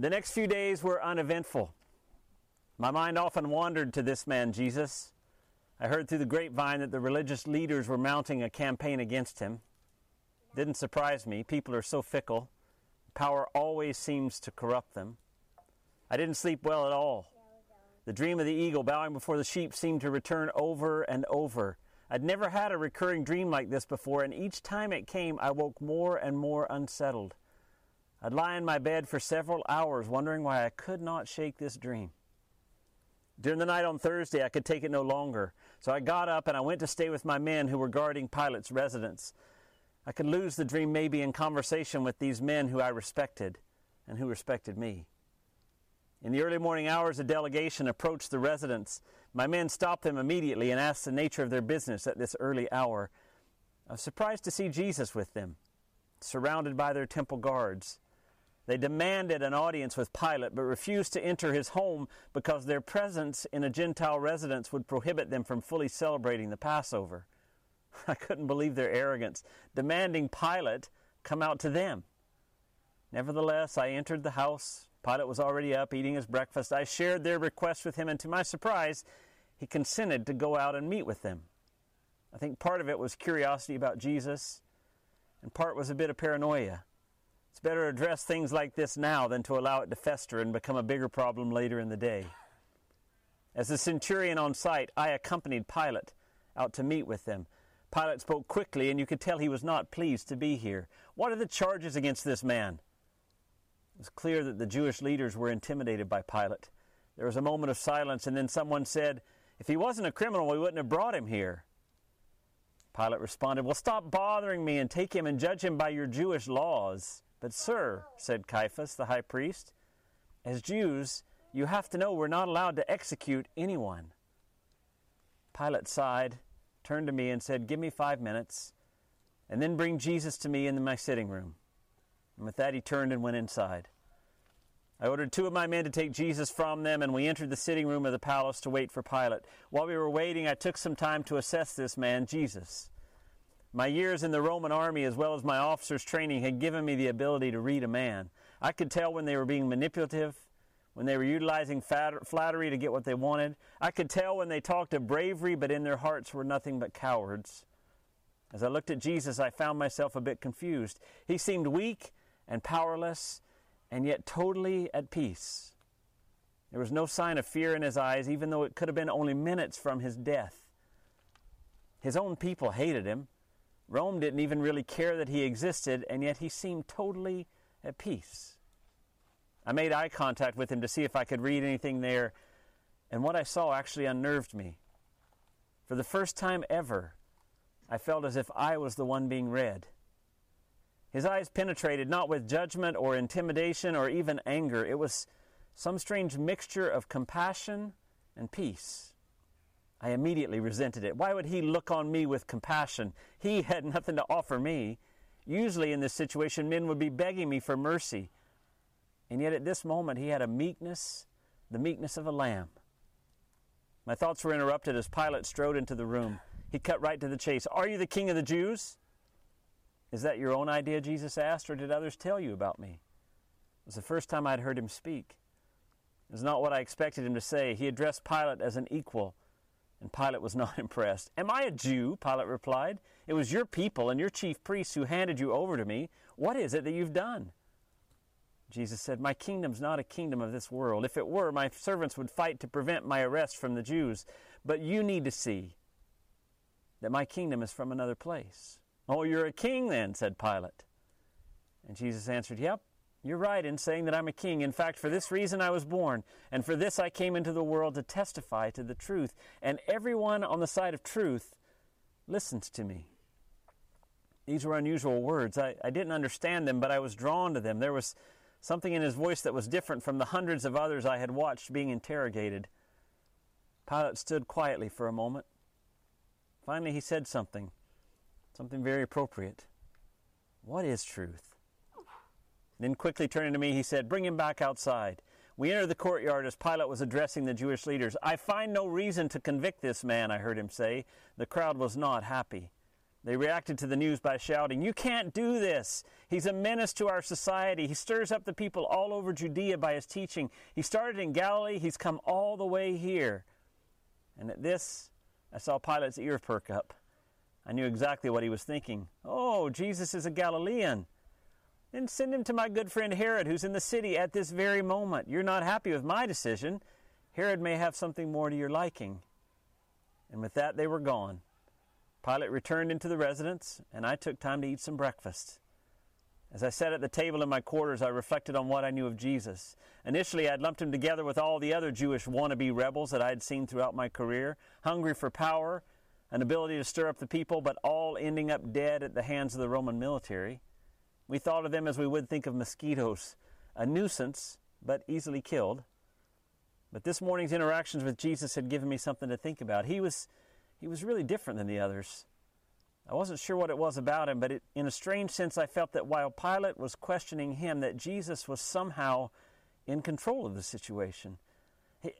The next few days were uneventful. My mind often wandered to this man, Jesus. I heard through the grapevine that the religious leaders were mounting a campaign against him. Didn't surprise me. People are so fickle. Power always seems to corrupt them. I didn't sleep well at all. The dream of the eagle bowing before the sheep seemed to return over and over. I'd never had a recurring dream like this before, and each time it came, I woke more and more unsettled. I'd lie in my bed for several hours wondering why I could not shake this dream. During the night on Thursday, I could take it no longer, so I got up and I went to stay with my men who were guarding Pilate's residence. I could lose the dream maybe in conversation with these men who I respected and who respected me. In the early morning hours, a delegation approached the residence. My men stopped them immediately and asked the nature of their business at this early hour. I was surprised to see Jesus with them, surrounded by their temple guards. They demanded an audience with Pilate, but refused to enter his home because their presence in a Gentile residence would prohibit them from fully celebrating the Passover. I couldn't believe their arrogance, demanding Pilate come out to them. Nevertheless, I entered the house. Pilate was already up eating his breakfast. I shared their request with him, and to my surprise, he consented to go out and meet with them. I think part of it was curiosity about Jesus, and part was a bit of paranoia. It's better to address things like this now than to allow it to fester and become a bigger problem later in the day. As the centurion on site, I accompanied Pilate out to meet with them. Pilate spoke quickly, and you could tell he was not pleased to be here. What are the charges against this man? It was clear that the Jewish leaders were intimidated by Pilate. There was a moment of silence, and then someone said, If he wasn't a criminal, we wouldn't have brought him here. Pilate responded, Well, stop bothering me and take him and judge him by your Jewish laws. But, sir, said Caiaphas, the high priest, as Jews, you have to know we're not allowed to execute anyone. Pilate sighed, turned to me, and said, Give me five minutes, and then bring Jesus to me in my sitting room. And with that, he turned and went inside. I ordered two of my men to take Jesus from them, and we entered the sitting room of the palace to wait for Pilate. While we were waiting, I took some time to assess this man, Jesus. My years in the Roman army, as well as my officer's training, had given me the ability to read a man. I could tell when they were being manipulative, when they were utilizing flattery to get what they wanted. I could tell when they talked of bravery, but in their hearts were nothing but cowards. As I looked at Jesus, I found myself a bit confused. He seemed weak and powerless, and yet totally at peace. There was no sign of fear in his eyes, even though it could have been only minutes from his death. His own people hated him. Rome didn't even really care that he existed, and yet he seemed totally at peace. I made eye contact with him to see if I could read anything there, and what I saw actually unnerved me. For the first time ever, I felt as if I was the one being read. His eyes penetrated not with judgment or intimidation or even anger. It was some strange mixture of compassion and peace. I immediately resented it. Why would he look on me with compassion? He had nothing to offer me. Usually in this situation, men would be begging me for mercy. And yet at this moment, he had a meekness, the meekness of a lamb. My thoughts were interrupted as Pilate strode into the room. He cut right to the chase. Are you the king of the Jews? Is that your own idea, Jesus asked, or did others tell you about me? It was the first time I'd heard him speak. It was not what I expected him to say. He addressed Pilate as an equal and Pilate was not impressed. Am I a Jew? Pilate replied. It was your people and your chief priests who handed you over to me. What is it that you've done? Jesus said, My kingdom's not a kingdom of this world. If it were, my servants would fight to prevent my arrest from the Jews. But you need to see that my kingdom is from another place. Oh, you're a king then, said Pilate. And Jesus answered, Yep, you're right in saying that I'm a king. In fact, for this reason I was born, and for this I came into the world to testify to the truth. And everyone on the side of truth listens to me. These were unusual words. I, I didn't understand them, but I was drawn to them. There was something in his voice that was different from the hundreds of others I had watched being interrogated. Pilate stood quietly for a moment. Finally, he said something, something very appropriate. What is truth? Then, quickly turning to me, he said, Bring him back outside. We entered the courtyard as Pilate was addressing the Jewish leaders. I find no reason to convict this man, I heard him say. The crowd was not happy. They reacted to the news by shouting, You can't do this. He's a menace to our society. He stirs up the people all over Judea by his teaching. He started in Galilee, he's come all the way here. And at this, I saw Pilate's ear perk up. I knew exactly what he was thinking. Oh, Jesus is a Galilean. Then send him to my good friend Herod, who's in the city at this very moment. You're not happy with my decision. Herod may have something more to your liking. And with that, they were gone. Pilate returned into the residence, and I took time to eat some breakfast. As I sat at the table in my quarters, I reflected on what I knew of Jesus. Initially, I'd lumped him together with all the other Jewish wannabe rebels that I had seen throughout my career, hungry for power, an ability to stir up the people, but all ending up dead at the hands of the Roman military. We thought of them as we would think of mosquitoes, a nuisance, but easily killed. But this morning's interactions with Jesus had given me something to think about. He was he was really different than the others. I wasn't sure what it was about him, but it, in a strange sense, I felt that while Pilate was questioning him, that Jesus was somehow in control of the situation.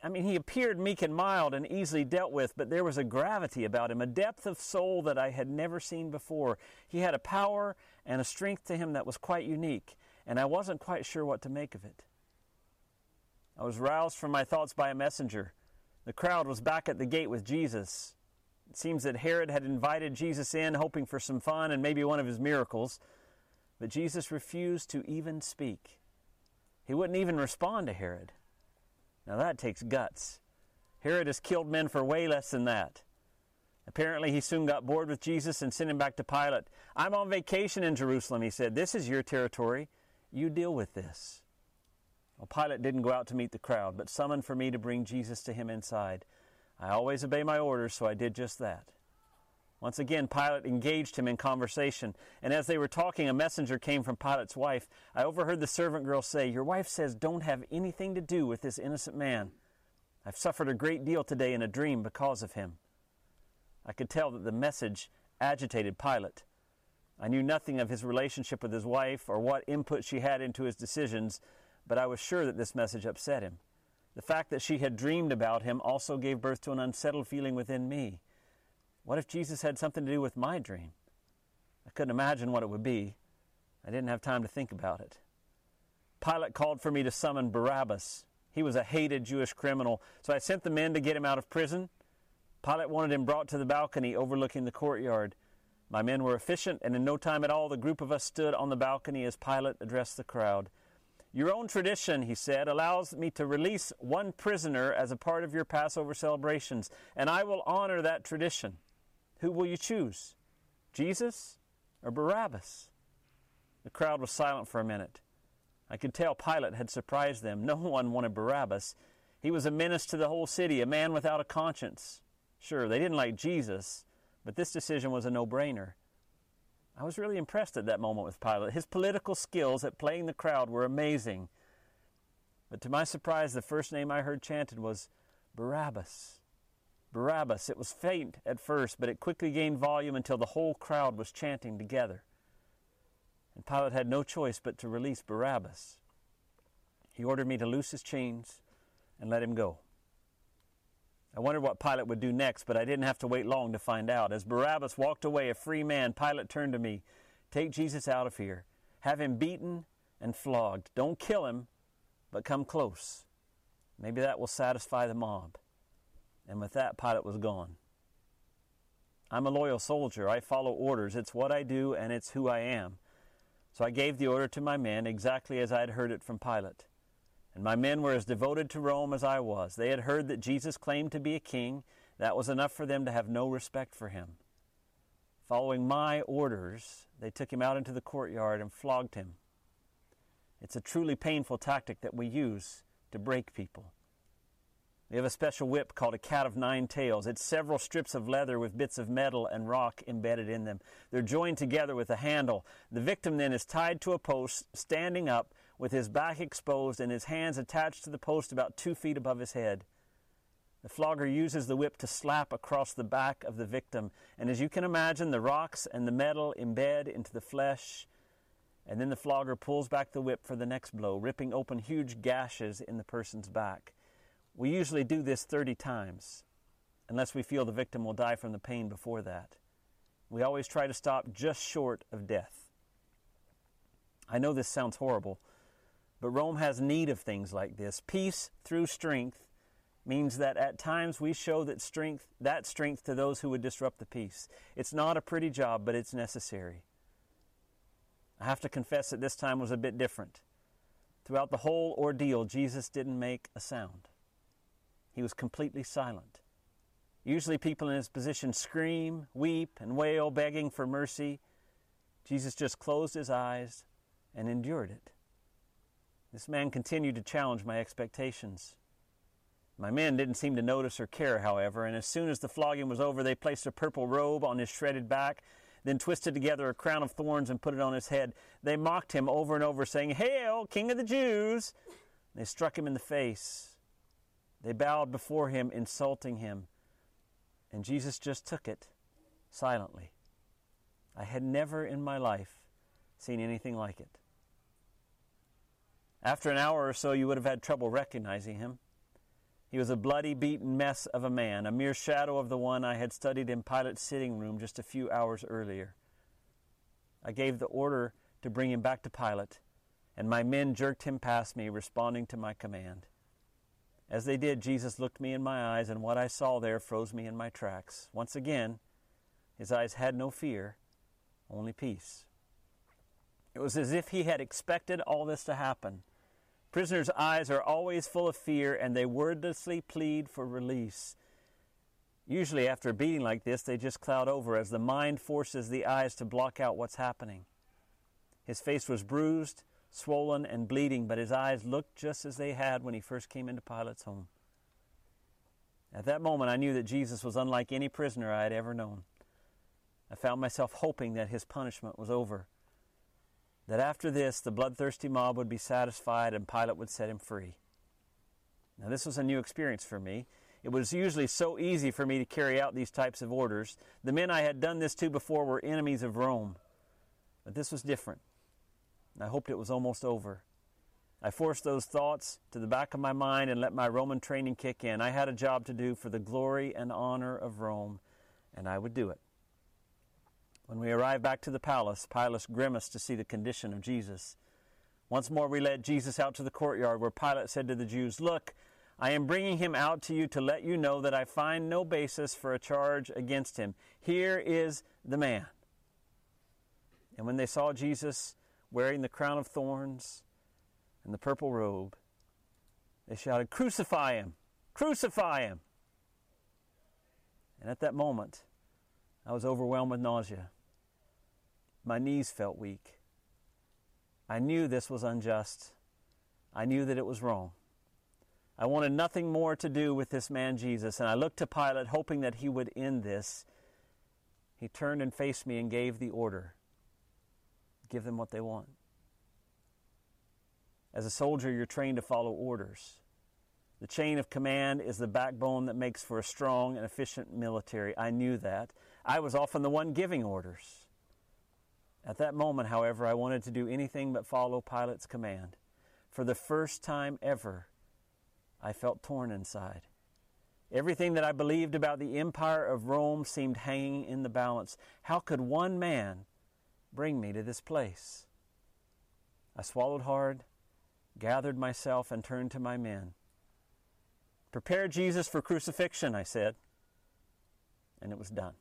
I mean, he appeared meek and mild and easily dealt with, but there was a gravity about him, a depth of soul that I had never seen before. He had a power and a strength to him that was quite unique, and I wasn't quite sure what to make of it. I was roused from my thoughts by a messenger. The crowd was back at the gate with Jesus. It seems that Herod had invited Jesus in, hoping for some fun and maybe one of his miracles, but Jesus refused to even speak. He wouldn't even respond to Herod. Now that takes guts. Herod has killed men for way less than that. Apparently, he soon got bored with Jesus and sent him back to Pilate. I'm on vacation in Jerusalem, he said. This is your territory. You deal with this. Well, Pilate didn't go out to meet the crowd, but summoned for me to bring Jesus to him inside. I always obey my orders, so I did just that. Once again, Pilate engaged him in conversation, and as they were talking, a messenger came from Pilate's wife. I overheard the servant girl say, Your wife says, Don't have anything to do with this innocent man. I've suffered a great deal today in a dream because of him. I could tell that the message agitated Pilate. I knew nothing of his relationship with his wife or what input she had into his decisions, but I was sure that this message upset him. The fact that she had dreamed about him also gave birth to an unsettled feeling within me. What if Jesus had something to do with my dream? I couldn't imagine what it would be. I didn't have time to think about it. Pilate called for me to summon Barabbas. He was a hated Jewish criminal, so I sent the men to get him out of prison. Pilate wanted him brought to the balcony overlooking the courtyard. My men were efficient, and in no time at all, the group of us stood on the balcony as Pilate addressed the crowd. Your own tradition, he said, allows me to release one prisoner as a part of your Passover celebrations, and I will honor that tradition. Who will you choose? Jesus or Barabbas? The crowd was silent for a minute. I could tell Pilate had surprised them. No one wanted Barabbas. He was a menace to the whole city, a man without a conscience. Sure, they didn't like Jesus, but this decision was a no brainer. I was really impressed at that moment with Pilate. His political skills at playing the crowd were amazing. But to my surprise, the first name I heard chanted was Barabbas. Barabbas. It was faint at first, but it quickly gained volume until the whole crowd was chanting together. And Pilate had no choice but to release Barabbas. He ordered me to loose his chains and let him go. I wondered what Pilate would do next, but I didn't have to wait long to find out. As Barabbas walked away a free man, Pilate turned to me Take Jesus out of here. Have him beaten and flogged. Don't kill him, but come close. Maybe that will satisfy the mob. And with that, Pilate was gone. I'm a loyal soldier. I follow orders. It's what I do, and it's who I am. So I gave the order to my men exactly as I had heard it from Pilate. And my men were as devoted to Rome as I was. They had heard that Jesus claimed to be a king. That was enough for them to have no respect for him. Following my orders, they took him out into the courtyard and flogged him. It's a truly painful tactic that we use to break people. We have a special whip called a cat of nine tails. It's several strips of leather with bits of metal and rock embedded in them. They're joined together with a handle. The victim then is tied to a post, standing up, with his back exposed and his hands attached to the post about two feet above his head. The flogger uses the whip to slap across the back of the victim, and as you can imagine, the rocks and the metal embed into the flesh, and then the flogger pulls back the whip for the next blow, ripping open huge gashes in the person's back. We usually do this 30 times, unless we feel the victim will die from the pain before that. We always try to stop just short of death. I know this sounds horrible, but Rome has need of things like this. Peace through strength means that at times we show that strength that strength to those who would disrupt the peace. It's not a pretty job, but it's necessary. I have to confess that this time was a bit different. Throughout the whole ordeal, Jesus didn't make a sound. He was completely silent. Usually, people in his position scream, weep, and wail, begging for mercy. Jesus just closed his eyes and endured it. This man continued to challenge my expectations. My men didn't seem to notice or care, however, and as soon as the flogging was over, they placed a purple robe on his shredded back, then twisted together a crown of thorns and put it on his head. They mocked him over and over, saying, Hail, King of the Jews! They struck him in the face. They bowed before him, insulting him. And Jesus just took it silently. I had never in my life seen anything like it. After an hour or so, you would have had trouble recognizing him. He was a bloody, beaten mess of a man, a mere shadow of the one I had studied in Pilate's sitting room just a few hours earlier. I gave the order to bring him back to Pilate, and my men jerked him past me, responding to my command. As they did, Jesus looked me in my eyes, and what I saw there froze me in my tracks. Once again, his eyes had no fear, only peace. It was as if he had expected all this to happen. Prisoners' eyes are always full of fear, and they wordlessly plead for release. Usually, after a beating like this, they just cloud over as the mind forces the eyes to block out what's happening. His face was bruised, swollen, and bleeding, but his eyes looked just as they had when he first came into Pilate's home. At that moment, I knew that Jesus was unlike any prisoner I had ever known. I found myself hoping that his punishment was over, that after this the bloodthirsty mob would be satisfied and Pilate would set him free. Now, this was a new experience for me. It was usually so easy for me to carry out these types of orders. The men I had done this to before were enemies of Rome. But this was different. I hoped it was almost over. I forced those thoughts to the back of my mind and let my Roman training kick in. I had a job to do for the glory and honor of Rome, and I would do it. When we arrived back to the palace, Pilate grimaced to see the condition of Jesus. Once more, we led Jesus out to the courtyard where Pilate said to the Jews, Look, I am bringing him out to you to let you know that I find no basis for a charge against him. Here is the man. And when they saw Jesus, wearing the crown of thorns and the purple robe. They shouted, Crucify him! Crucify him! And at that moment, I was overwhelmed with nausea. My knees felt weak. I knew this was unjust. I knew that it was wrong. I wanted nothing more to do with this man Jesus, and I looked to Pilate, hoping that he would end this. He turned and faced me and gave the order give them what they want. As a soldier, you're trained to follow orders. The chain of command is the backbone that makes for a strong and efficient military. I knew that. I was often the one giving orders. At that moment, however, I wanted to do anything but follow Pilate's command. For the first time ever, I felt torn inside. Everything that I believed about the empire of Rome seemed hanging in the balance. How could one man bring me to this place. I swallowed hard, gathered myself, and turned to my men. Prepare Jesus for crucifixion, I said. And it was done.